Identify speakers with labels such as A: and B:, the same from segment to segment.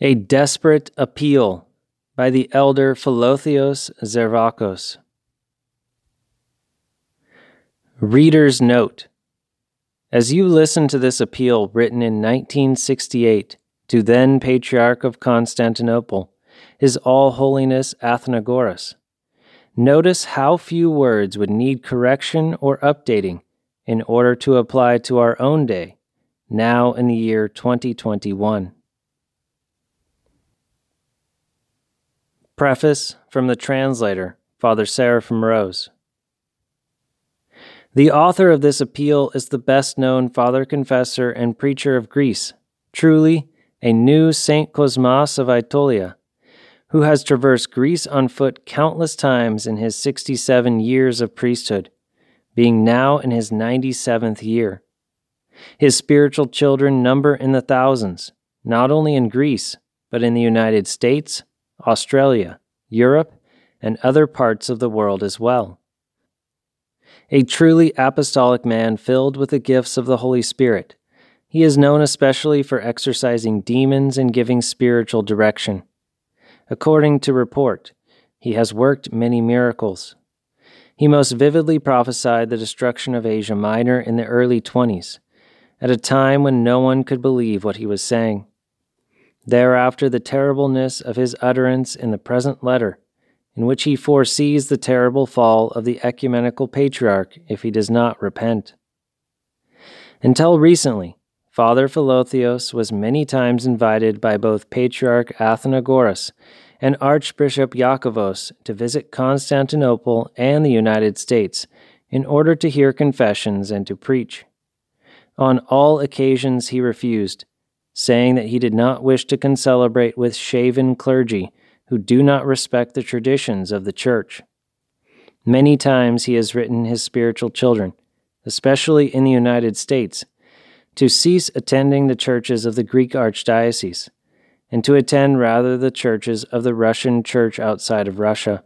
A: A Desperate Appeal by the elder Philotheos Zervakos. Reader's Note As you listen to this appeal written in 1968 to then Patriarch of Constantinople, His All Holiness Athenagoras, notice how few words would need correction or updating in order to apply to our own day, now in the year 2021. Preface from the translator, Father Seraphim Rose. The author of this appeal is the best known father confessor and preacher of Greece, truly a new Saint Cosmas of Aetolia, who has traversed Greece on foot countless times in his 67 years of priesthood, being now in his 97th year. His spiritual children number in the thousands, not only in Greece, but in the United States, Australia, Europe, and other parts of the world as well. A truly apostolic man filled with the gifts of the Holy Spirit, he is known especially for exorcising demons and giving spiritual direction. According to report, he has worked many miracles. He most vividly prophesied the destruction of Asia Minor in the early 20s, at a time when no one could believe what he was saying. Thereafter, the terribleness of his utterance in the present letter, in which he foresees the terrible fall of the ecumenical patriarch if he does not repent. Until recently, Father Philotheos was many times invited by both Patriarch Athenagoras and Archbishop Iakovos to visit Constantinople and the United States in order to hear confessions and to preach. On all occasions he refused, saying that he did not wish to concelebrate with shaven clergy who do not respect the traditions of the Church. Many times he has written his spiritual children, especially in the United States, to cease attending the churches of the Greek Archdiocese, and to attend rather the churches of the Russian Church outside of Russia.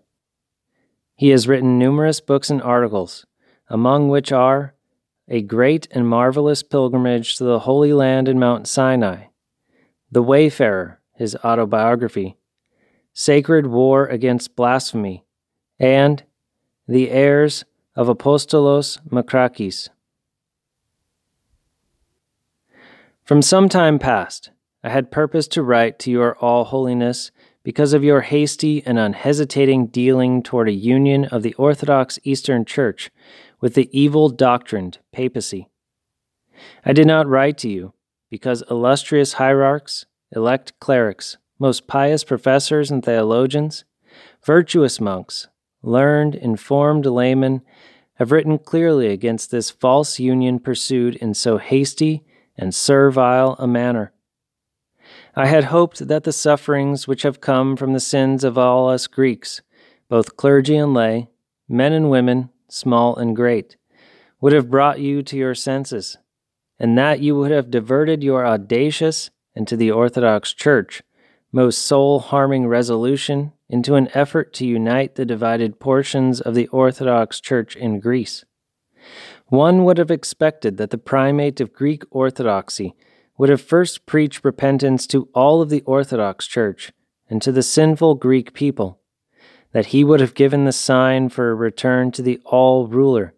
A: He has written numerous books and articles, among which are a great and marvelous pilgrimage to the Holy Land and Mount Sinai, The Wayfarer, his autobiography, Sacred War Against Blasphemy, and The Heirs of Apostolos Makrakis. From some time past, I had purposed to write to your All Holiness because of your hasty and unhesitating dealing toward a union of the Orthodox Eastern Church with the evil doctrined papacy. I did not write to you because illustrious hierarchs, elect clerics, most pious professors and theologians, virtuous monks, learned, informed laymen have written clearly against this false union pursued in so hasty and servile a manner. I had hoped that the sufferings which have come from the sins of all us Greeks, both clergy and lay, men and women, small and great, would have brought you to your senses, and that you would have diverted your audacious and to the Orthodox Church most soul harming resolution into an effort to unite the divided portions of the Orthodox Church in Greece. One would have expected that the primate of Greek Orthodoxy would have first preached repentance to all of the Orthodox Church and to the sinful Greek people that he would have given the sign for a return to the all ruler,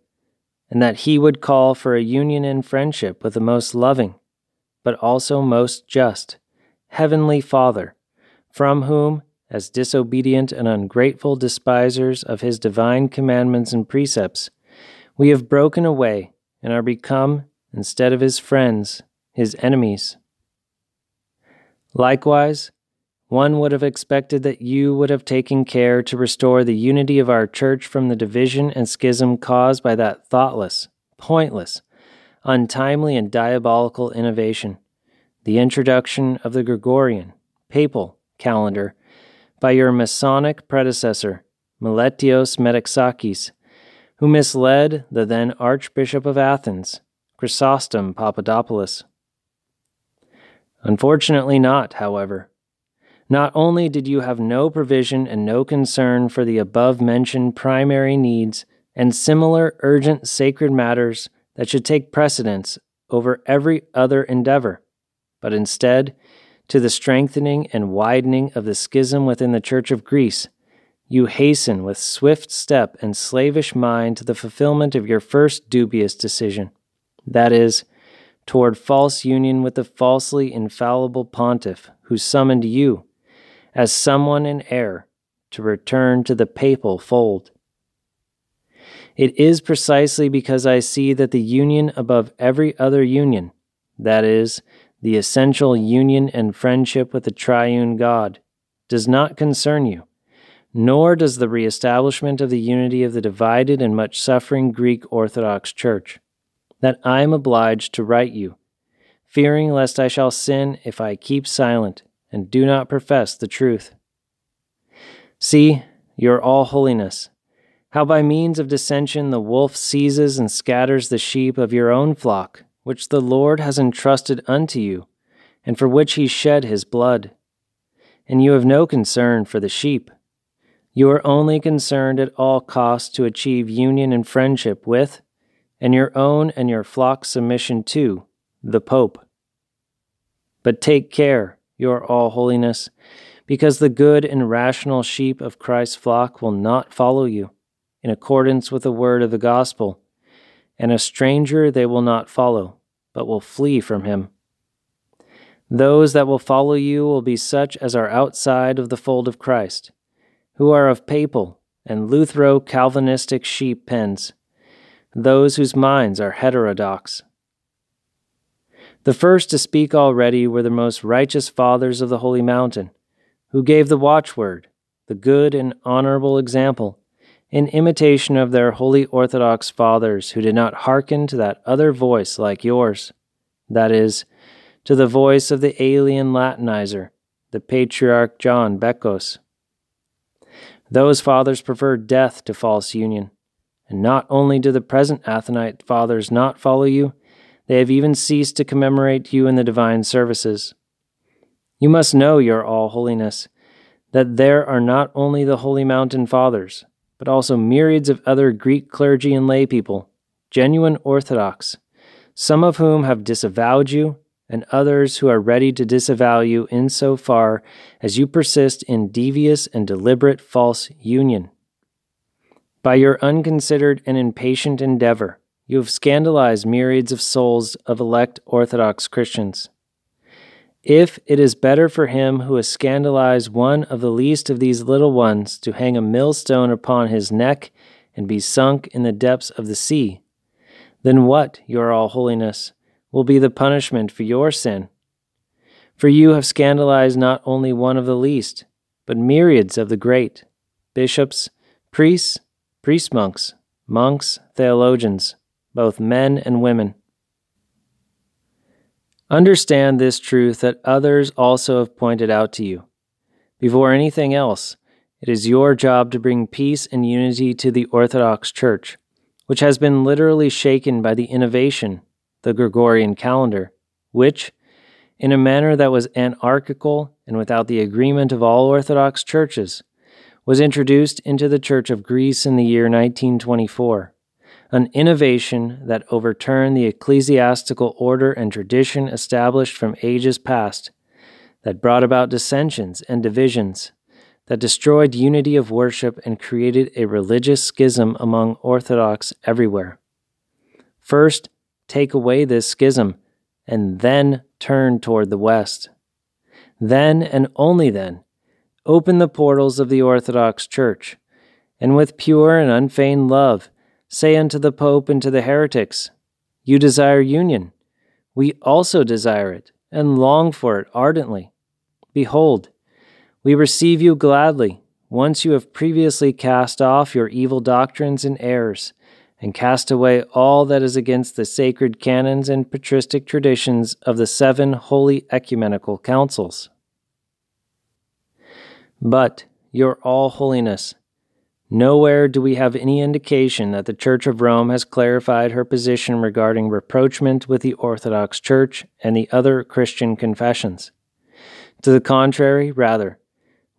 A: and that he would call for a union in friendship with the most loving, but also most just, heavenly Father, from whom, as disobedient and ungrateful despisers of his divine commandments and precepts, we have broken away and are become, instead of his friends, his enemies. Likewise, one would have expected that you would have taken care to restore the unity of our church from the division and schism caused by that thoughtless, pointless, untimely, and diabolical innovation, the introduction of the Gregorian, papal calendar by your Masonic predecessor, Meletios Metaxakis, who misled the then Archbishop of Athens, Chrysostom Papadopoulos. Unfortunately, not, however. Not only did you have no provision and no concern for the above mentioned primary needs and similar urgent sacred matters that should take precedence over every other endeavor, but instead to the strengthening and widening of the schism within the Church of Greece, you hasten with swift step and slavish mind to the fulfillment of your first dubious decision, that is, toward false union with the falsely infallible pontiff who summoned you, as someone in error, to return to the papal fold. It is precisely because I see that the union above every other union, that is, the essential union and friendship with the triune God, does not concern you, nor does the reestablishment of the unity of the divided and much suffering Greek Orthodox Church, that I am obliged to write you, fearing lest I shall sin if I keep silent and do not profess the truth. See, your all holiness how by means of dissension the wolf seizes and scatters the sheep of your own flock, which the Lord has entrusted unto you, and for which he shed his blood. And you have no concern for the sheep. You are only concerned at all costs to achieve union and friendship with, and your own and your flock's submission to, the Pope. But take care, your all holiness, because the good and rational sheep of Christ's flock will not follow you in accordance with the word of the gospel, and a stranger they will not follow, but will flee from him. Those that will follow you will be such as are outside of the fold of Christ, who are of papal and Luthero Calvinistic sheep pens, those whose minds are heterodox. The first to speak already were the most righteous fathers of the holy mountain, who gave the watchword, the good and honorable example in imitation of their holy Orthodox fathers who did not hearken to that other voice like yours, that is, to the voice of the alien Latinizer, the Patriarch John Bekos. Those fathers preferred death to false union, and not only do the present Athonite fathers not follow you, they have even ceased to commemorate you in the divine services. You must know, Your All Holiness, that there are not only the Holy Mountain Fathers, but also myriads of other Greek clergy and lay people, genuine Orthodox, some of whom have disavowed you, and others who are ready to disavow you in so far as you persist in devious and deliberate false union. By your unconsidered and impatient endeavor, you have scandalized myriads of souls of elect Orthodox Christians. If it is better for him who has scandalized one of the least of these little ones to hang a millstone upon his neck and be sunk in the depths of the sea, then what, your all holiness, will be the punishment for your sin? For you have scandalized not only one of the least, but myriads of the great bishops, priests, priest monks, monks, theologians, both men and women. Understand this truth that others also have pointed out to you. Before anything else, it is your job to bring peace and unity to the Orthodox Church, which has been literally shaken by the innovation, the Gregorian calendar, which, in a manner that was anarchical and without the agreement of all Orthodox churches, was introduced into the Church of Greece in the year 1924 an innovation that overturned the ecclesiastical order and tradition established from ages past, that brought about dissensions and divisions, that destroyed unity of worship and created a religious schism among Orthodox everywhere. First, take away this schism, and then turn toward the West. Then, and only then, open the portals of the Orthodox Church, and with pure and unfeigned love, Say unto the Pope and to the heretics, You desire union. We also desire it, and long for it ardently. Behold, we receive you gladly, once you have previously cast off your evil doctrines and errors, and cast away all that is against the sacred canons and patristic traditions of the seven holy ecumenical councils. But, your all holiness, Nowhere do we have any indication that the Church of Rome has clarified her position regarding rapprochement with the Orthodox Church and the other Christian confessions. To the contrary, rather,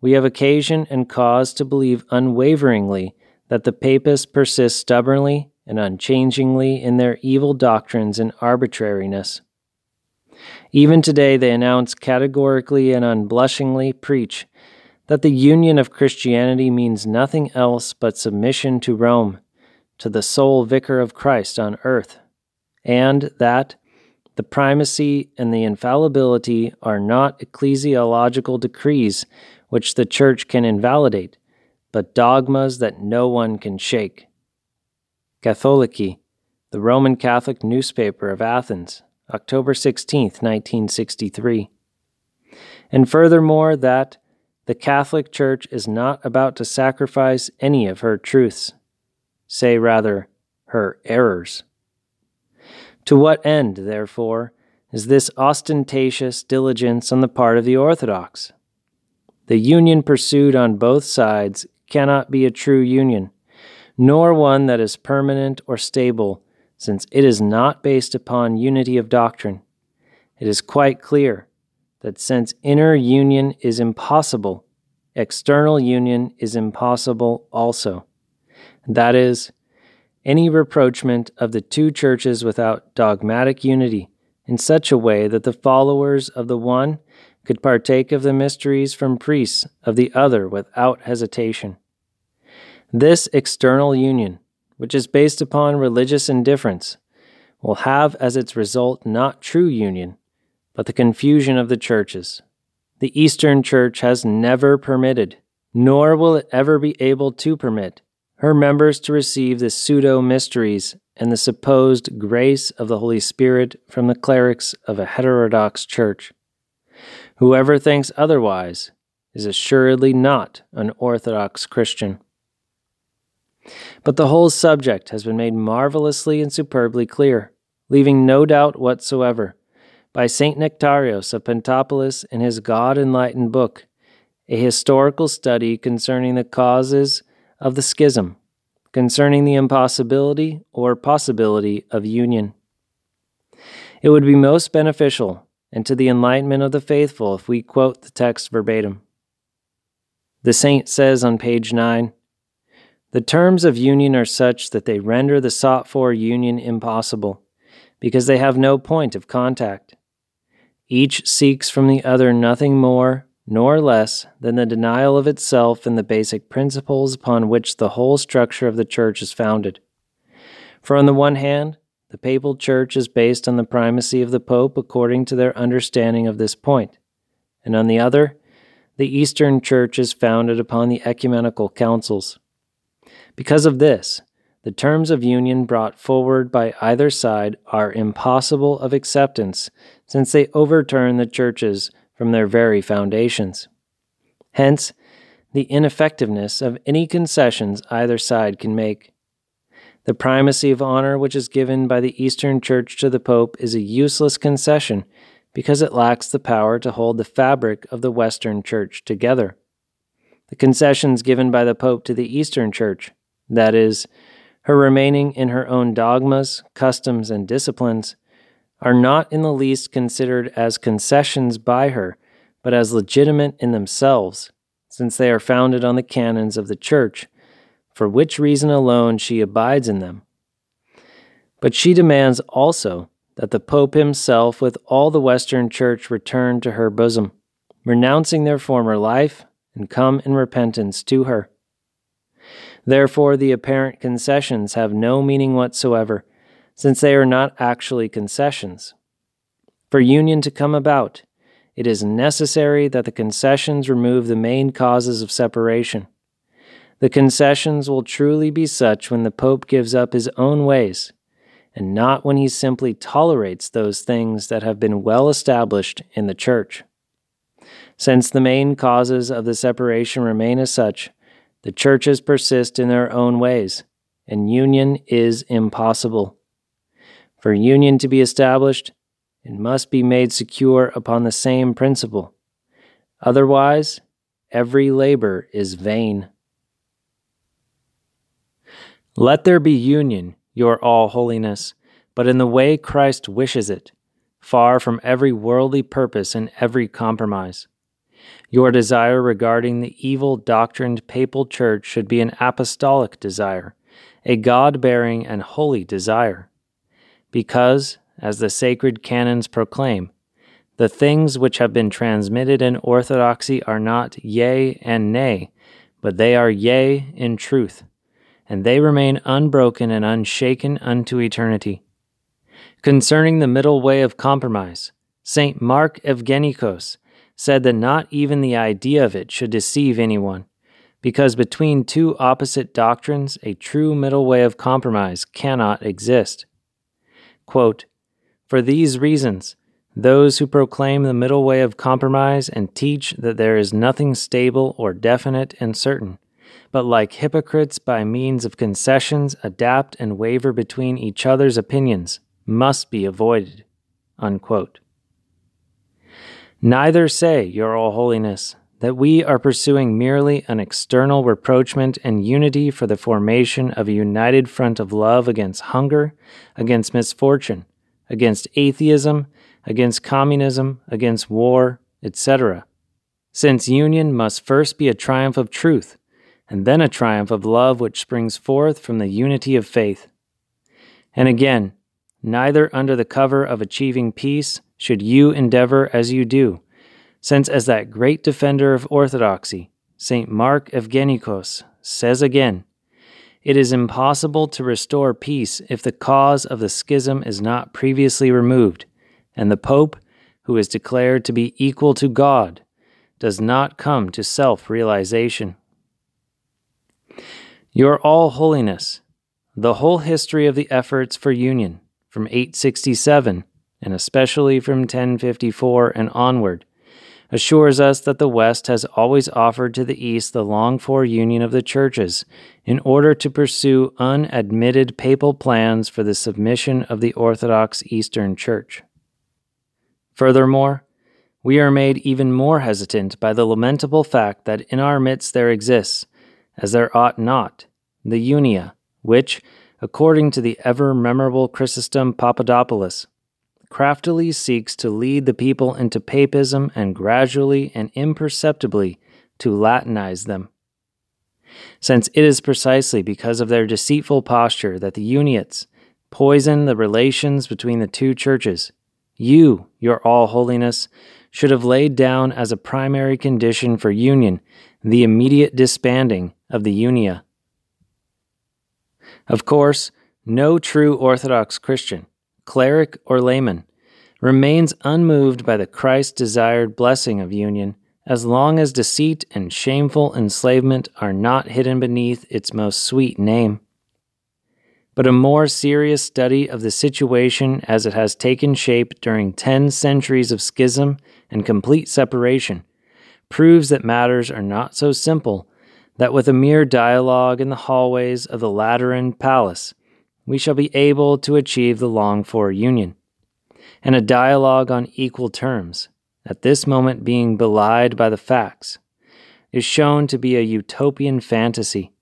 A: we have occasion and cause to believe unwaveringly that the papists persist stubbornly and unchangingly in their evil doctrines and arbitrariness. Even today, they announce categorically and unblushingly preach that the union of Christianity means nothing else but submission to Rome, to the sole vicar of Christ on earth, and that the primacy and the infallibility are not ecclesiological decrees which the Church can invalidate, but dogmas that no one can shake. Katholiki, the Roman Catholic newspaper of Athens, October 16, 1963. And furthermore, that the Catholic Church is not about to sacrifice any of her truths, say rather, her errors. To what end, therefore, is this ostentatious diligence on the part of the Orthodox? The union pursued on both sides cannot be a true union, nor one that is permanent or stable, since it is not based upon unity of doctrine. It is quite clear that since inner union is impossible, external union is impossible also. That is, any rapprochement of the two churches without dogmatic unity in such a way that the followers of the one could partake of the mysteries from priests of the other without hesitation. This external union, which is based upon religious indifference, will have as its result not true union, but the confusion of the churches. The Eastern Church has never permitted, nor will it ever be able to permit, her members to receive the pseudo mysteries and the supposed grace of the Holy Spirit from the clerics of a heterodox church. Whoever thinks otherwise is assuredly not an Orthodox Christian. But the whole subject has been made marvelously and superbly clear, leaving no doubt whatsoever, by St. Nectarios of Pentapolis in his God enlightened book, a historical study concerning the causes of the schism concerning the impossibility or possibility of union. It would be most beneficial and to the enlightenment of the faithful if we quote the text verbatim. The saint says on page 9 The terms of union are such that they render the sought for union impossible, because they have no point of contact. Each seeks from the other nothing more nor less than the denial of itself and the basic principles upon which the whole structure of the Church is founded. For on the one hand, the Papal Church is based on the primacy of the Pope according to their understanding of this point, and on the other, the Eastern Church is founded upon the ecumenical councils. Because of this, the terms of union brought forward by either side are impossible of acceptance, since they overturn the churches from their very foundations. Hence, the ineffectiveness of any concessions either side can make. The primacy of honor which is given by the Eastern Church to the Pope is a useless concession because it lacks the power to hold the fabric of the Western Church together. The concessions given by the Pope to the Eastern Church, that is, her remaining in her own dogmas, customs, and disciplines, are not in the least considered as concessions by her, but as legitimate in themselves, since they are founded on the canons of the Church, for which reason alone she abides in them. But she demands also that the Pope himself with all the Western Church return to her bosom, renouncing their former life, and come in repentance to her. Therefore, the apparent concessions have no meaning whatsoever since they are not actually concessions. For union to come about, it is necessary that the concessions remove the main causes of separation. The concessions will truly be such when the Pope gives up his own ways, and not when he simply tolerates those things that have been well established in the Church. Since the main causes of the separation remain as such, the churches persist in their own ways, and union is impossible. For union to be established, it must be made secure upon the same principle. Otherwise, every labor is vain. Let there be union, your all holiness, but in the way Christ wishes it, far from every worldly purpose and every compromise. Your desire regarding the evil doctrined papal church should be an apostolic desire, a God bearing and holy desire because, as the sacred canons proclaim, The things which have been transmitted in orthodoxy are not yea and nay, but they are yea in truth, and they remain unbroken and unshaken unto eternity. Concerning the middle way of compromise, St. Mark Evgenikos said that not even the idea of it should deceive anyone, because between two opposite doctrines, a true middle way of compromise cannot exist. Quote, For these reasons, those who proclaim the middle way of compromise and teach that there is nothing stable or definite and certain, but like hypocrites by means of concessions adapt and waver between each other's opinions, must be avoided. Unquote. Neither say, Your All Holiness, that we are pursuing merely an external rapprochement and unity for the formation of a united front of love against hunger, against misfortune, against atheism, against communism, against war, etc. Since union must first be a triumph of truth, and then a triumph of love which springs forth from the unity of faith. And again, neither under the cover of achieving peace should you endeavor as you do, since as that great defender of orthodoxy, St. Mark Evgenikos, says again, it is impossible to restore peace if the cause of the schism is not previously removed and the Pope, who is declared to be equal to God, does not come to self realization. Your All Holiness, the whole history of the efforts for union from 867 and especially from 1054 and onward assures us that the West has always offered to the East the longed for union of the churches in order to pursue unadmitted papal plans for the submission of the Orthodox Eastern Church. Furthermore, we are made even more hesitant by the lamentable fact that in our midst there exists, as there ought not, the Unia, which, according to the ever memorable Chrysostom Papadopoulos, craftily seeks to lead the people into papism and gradually and imperceptibly to Latinize them. Since it is precisely because of their deceitful posture that the Uniates poison the relations between the two churches you, your all holiness, should have laid down as a primary condition for union the immediate disbanding of the Unia. Of course, no true Orthodox Christian, cleric or layman, remains unmoved by the Christ desired blessing of union as long as deceit and shameful enslavement are not hidden beneath its most sweet name. But a more serious study of the situation as it has taken shape during 10 centuries of schism and complete separation proves that matters are not so simple that with a mere dialogue in the hallways of the Lateran palace, we shall be able to achieve the longed for union. And a dialogue on equal terms, at this moment being belied by the facts, is shown to be a utopian fantasy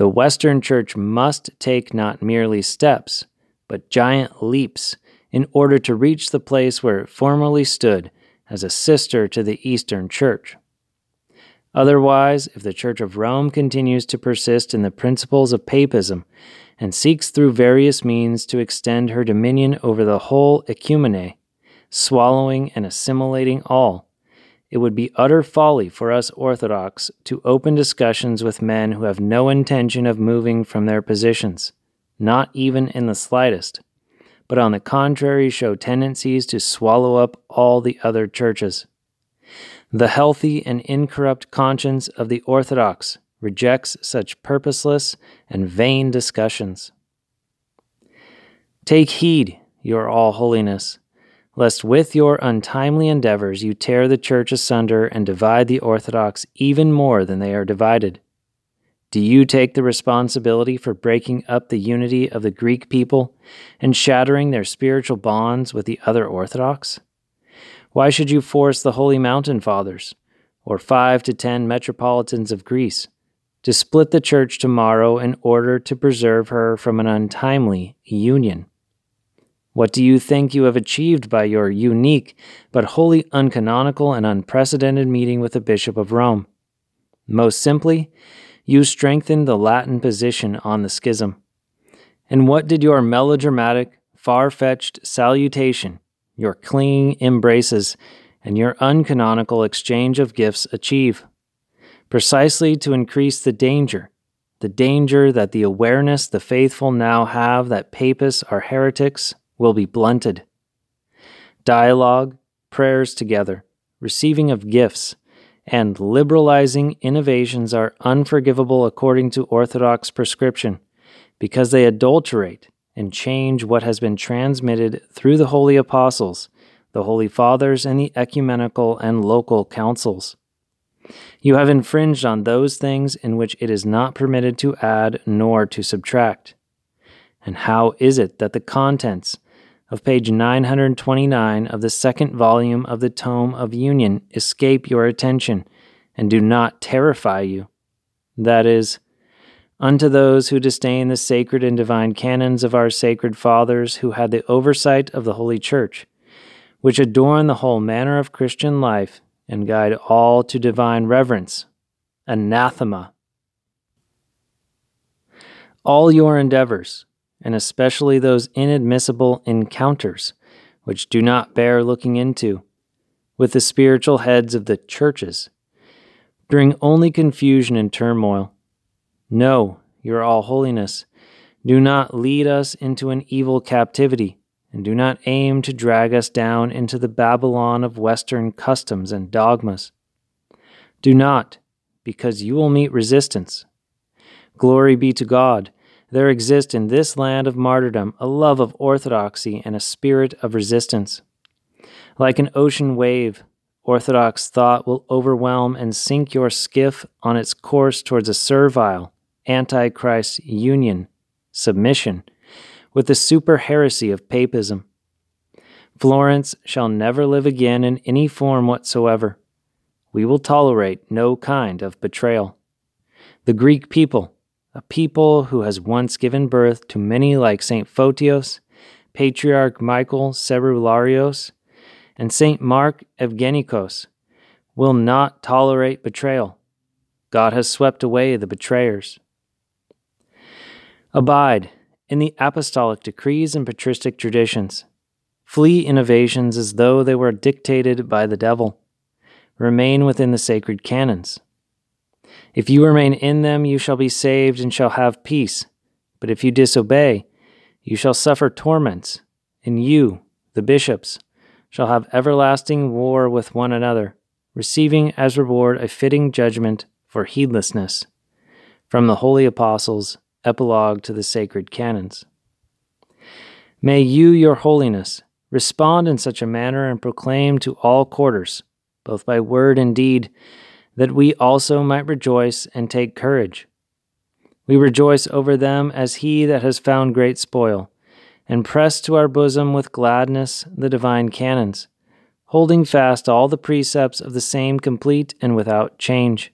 A: the Western Church must take not merely steps, but giant leaps in order to reach the place where it formerly stood as a sister to the Eastern Church. Otherwise, if the Church of Rome continues to persist in the principles of papism and seeks through various means to extend her dominion over the whole ecumene, swallowing and assimilating all, it would be utter folly for us Orthodox to open discussions with men who have no intention of moving from their positions, not even in the slightest, but on the contrary show tendencies to swallow up all the other churches. The healthy and incorrupt conscience of the Orthodox rejects such purposeless and vain discussions. Take heed, your all holiness lest with your untimely endeavors you tear the church asunder and divide the Orthodox even more than they are divided. Do you take the responsibility for breaking up the unity of the Greek people and shattering their spiritual bonds with the other Orthodox? Why should you force the Holy Mountain Fathers, or five to ten metropolitans of Greece, to split the church tomorrow in order to preserve her from an untimely union? What do you think you have achieved by your unique but wholly uncanonical and unprecedented meeting with the Bishop of Rome? Most simply, you strengthened the Latin position on the schism. And what did your melodramatic, far fetched salutation, your clinging embraces, and your uncanonical exchange of gifts achieve? Precisely to increase the danger, the danger that the awareness the faithful now have that papists are heretics will be blunted. Dialogue, prayers together, receiving of gifts, and liberalizing innovations are unforgivable according to Orthodox prescription, because they adulterate and change what has been transmitted through the holy apostles, the holy fathers, and the ecumenical and local councils. You have infringed on those things in which it is not permitted to add nor to subtract. And how is it that the contents of page 929 of the second volume of the Tome of Union escape your attention and do not terrify you. That is, unto those who disdain the sacred and divine canons of our sacred fathers who had the oversight of the Holy Church, which adorn the whole manner of Christian life and guide all to divine reverence. Anathema. All your endeavors, and especially those inadmissible encounters which do not bear looking into, with the spiritual heads of the churches, bring only confusion and turmoil. No, your all holiness, do not lead us into an evil captivity, and do not aim to drag us down into the Babylon of Western customs and dogmas. Do not, because you will meet resistance. Glory be to God there exists in this land of martyrdom a love of orthodoxy and a spirit of resistance. Like an ocean wave, orthodox thought will overwhelm and sink your skiff on its course towards a servile, antichrist union, submission, with the super heresy of papism. Florence shall never live again in any form whatsoever. We will tolerate no kind of betrayal. The Greek people, a people who has once given birth to many like St. Photios, Patriarch Michael Cerularios, and St. Mark Evgenikos, will not tolerate betrayal. God has swept away the betrayers. Abide in the apostolic decrees and patristic traditions. Flee innovations as though they were dictated by the devil. Remain within the sacred canons. If you remain in them, you shall be saved and shall have peace. But if you disobey, you shall suffer torments, and you, the bishops, shall have everlasting war with one another, receiving as reward a fitting judgment for heedlessness. From the Holy Apostles' Epilogue to the Sacred Canons. May you, your holiness, respond in such a manner and proclaim to all quarters, both by word and deed, that we also might rejoice and take courage. We rejoice over them as he that has found great spoil, and press to our bosom with gladness the divine canons, holding fast all the precepts of the same complete and without change,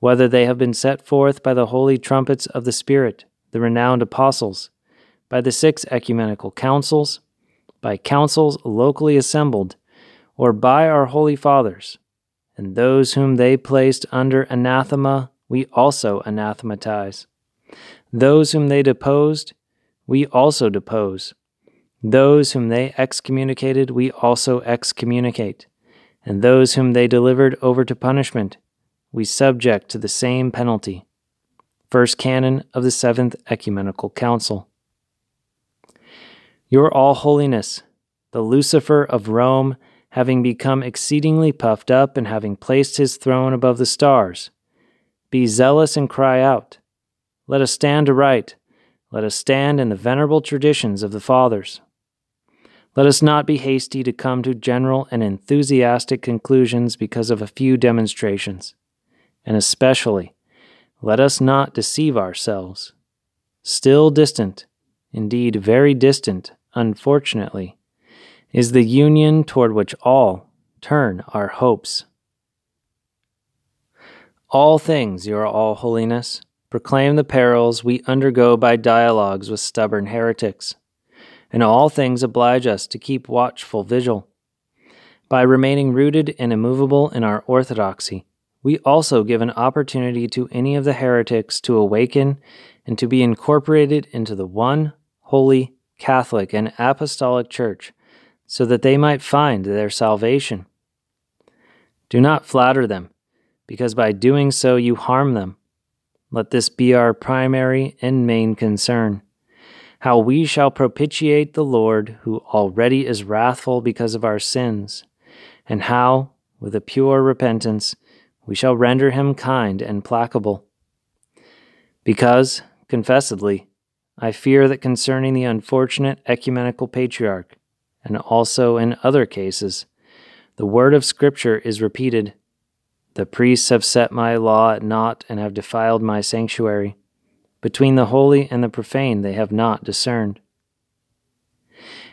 A: whether they have been set forth by the holy trumpets of the Spirit, the renowned apostles, by the six ecumenical councils, by councils locally assembled, or by our holy fathers and those whom they placed under anathema we also anathematize. Those whom they deposed, we also depose. Those whom they excommunicated, we also excommunicate. And those whom they delivered over to punishment, we subject to the same penalty. First Canon of the Seventh Ecumenical Council. Your All Holiness, the Lucifer of Rome, having become exceedingly puffed up and having placed his throne above the stars. Be zealous and cry out. Let us stand aright. Let us stand in the venerable traditions of the fathers. Let us not be hasty to come to general and enthusiastic conclusions because of a few demonstrations. And especially, let us not deceive ourselves. Still distant, indeed very distant, unfortunately, is the union toward which all turn our hopes. All things, Your All Holiness, proclaim the perils we undergo by dialogues with stubborn heretics, and all things oblige us to keep watchful vigil. By remaining rooted and immovable in our orthodoxy, we also give an opportunity to any of the heretics to awaken and to be incorporated into the one, holy, Catholic, and Apostolic Church so that they might find their salvation. Do not flatter them, because by doing so you harm them. Let this be our primary and main concern how we shall propitiate the Lord, who already is wrathful because of our sins, and how, with a pure repentance, we shall render him kind and placable. Because, confessedly, I fear that concerning the unfortunate ecumenical patriarch, and also in other cases, the word of Scripture is repeated The priests have set my law at naught and have defiled my sanctuary. Between the holy and the profane they have not discerned.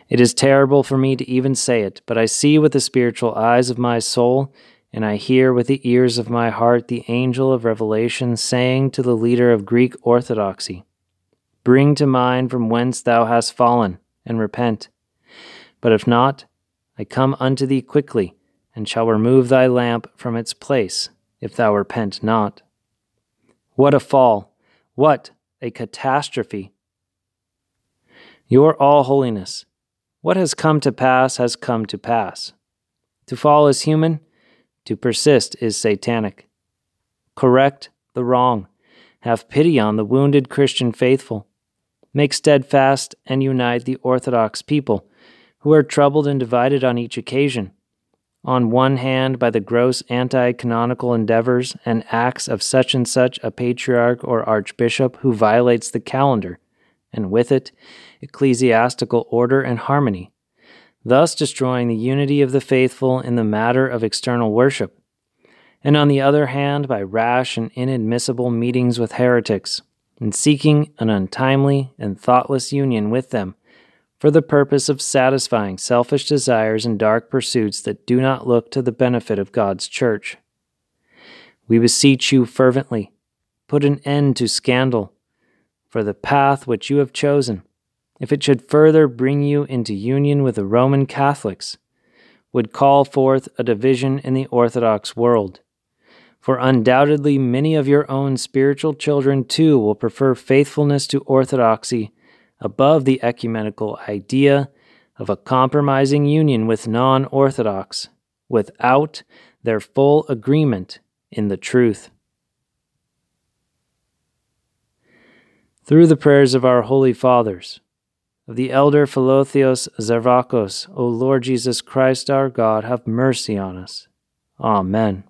A: It is terrible for me to even say it, but I see with the spiritual eyes of my soul, and I hear with the ears of my heart the angel of revelation saying to the leader of Greek orthodoxy, Bring to mind from whence thou hast fallen, and repent. But if not, I come unto thee quickly, and shall remove thy lamp from its place, if thou repent not. What a fall! What a catastrophe! Your all holiness, what has come to pass has come to pass. To fall is human, to persist is satanic. Correct the wrong, have pity on the wounded Christian faithful, make steadfast and unite the Orthodox people who are troubled and divided on each occasion. On one hand by the gross anti canonical endeavors and acts of such and such a patriarch or archbishop who violates the calendar, and with it, ecclesiastical order and harmony, thus destroying the unity of the faithful in the matter of external worship, and on the other hand by rash and inadmissible meetings with heretics, and seeking an untimely and thoughtless union with them for the purpose of satisfying selfish desires and dark pursuits that do not look to the benefit of God's church. We beseech you fervently, put an end to scandal, for the path which you have chosen, if it should further bring you into union with the Roman Catholics, would call forth a division in the Orthodox world. For undoubtedly many of your own spiritual children too will prefer faithfulness to orthodoxy above the ecumenical idea of a compromising union with non Orthodox without their full agreement in the truth. Through the prayers of our holy fathers, of the elder Philotheos Zervakos, O Lord Jesus Christ our God, have mercy on us. Amen.